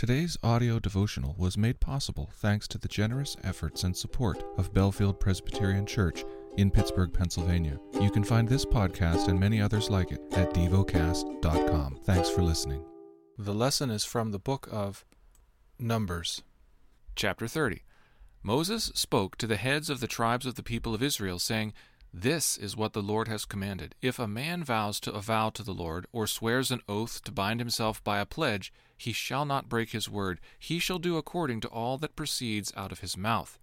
Today's audio devotional was made possible thanks to the generous efforts and support of Bellefield Presbyterian Church in Pittsburgh, Pennsylvania. You can find this podcast and many others like it at devocast.com. Thanks for listening. The lesson is from the book of Numbers, chapter 30. Moses spoke to the heads of the tribes of the people of Israel, saying, This is what the Lord has commanded. If a man vows to a vow to the Lord, or swears an oath to bind himself by a pledge, he shall not break his word. He shall do according to all that proceeds out of his mouth.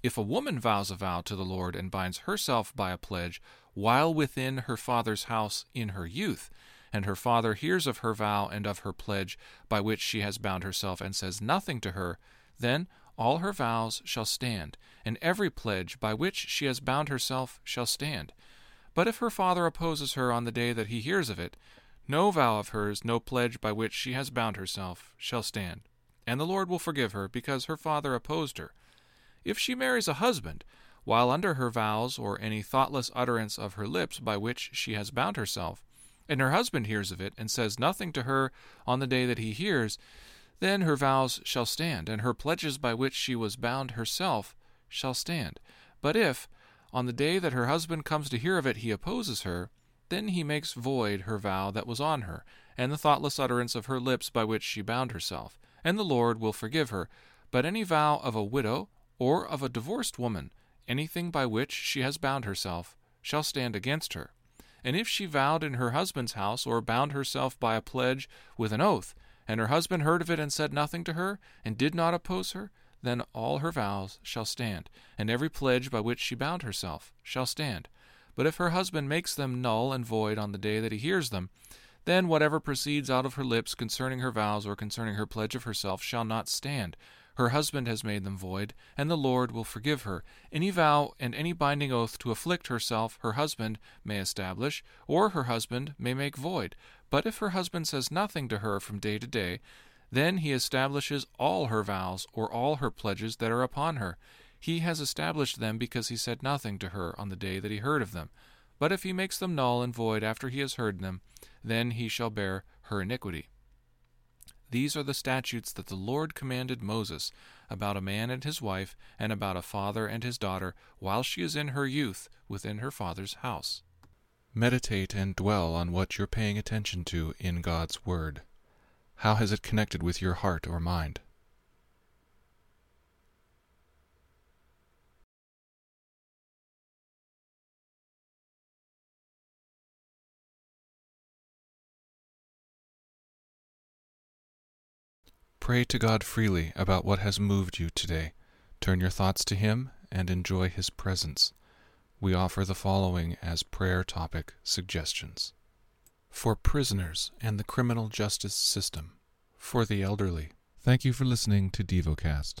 If a woman vows a vow to the Lord and binds herself by a pledge while within her father's house in her youth, and her father hears of her vow and of her pledge by which she has bound herself and says nothing to her, then all her vows shall stand, and every pledge by which she has bound herself shall stand. But if her father opposes her on the day that he hears of it, no vow of hers, no pledge by which she has bound herself, shall stand, and the Lord will forgive her, because her father opposed her. If she marries a husband, while under her vows or any thoughtless utterance of her lips by which she has bound herself, and her husband hears of it and says nothing to her on the day that he hears, then her vows shall stand, and her pledges by which she was bound herself shall stand. But if, on the day that her husband comes to hear of it, he opposes her, then he makes void her vow that was on her, and the thoughtless utterance of her lips by which she bound herself, and the Lord will forgive her. But any vow of a widow or of a divorced woman, anything by which she has bound herself, shall stand against her. And if she vowed in her husband's house, or bound herself by a pledge with an oath, and her husband heard of it and said nothing to her, and did not oppose her, then all her vows shall stand, and every pledge by which she bound herself shall stand. But if her husband makes them null and void on the day that he hears them, then whatever proceeds out of her lips concerning her vows or concerning her pledge of herself shall not stand. Her husband has made them void, and the Lord will forgive her. Any vow and any binding oath to afflict herself her husband may establish, or her husband may make void. But if her husband says nothing to her from day to day, then he establishes all her vows or all her pledges that are upon her. He has established them because he said nothing to her on the day that he heard of them. But if he makes them null and void after he has heard them, then he shall bear her iniquity. These are the statutes that the Lord commanded Moses about a man and his wife, and about a father and his daughter, while she is in her youth within her father's house. Meditate and dwell on what you're paying attention to in God's Word. How has it connected with your heart or mind? Pray to God freely about what has moved you today. Turn your thoughts to Him and enjoy His presence. We offer the following as prayer topic suggestions for prisoners and the criminal justice system, for the elderly. Thank you for listening to DevoCast.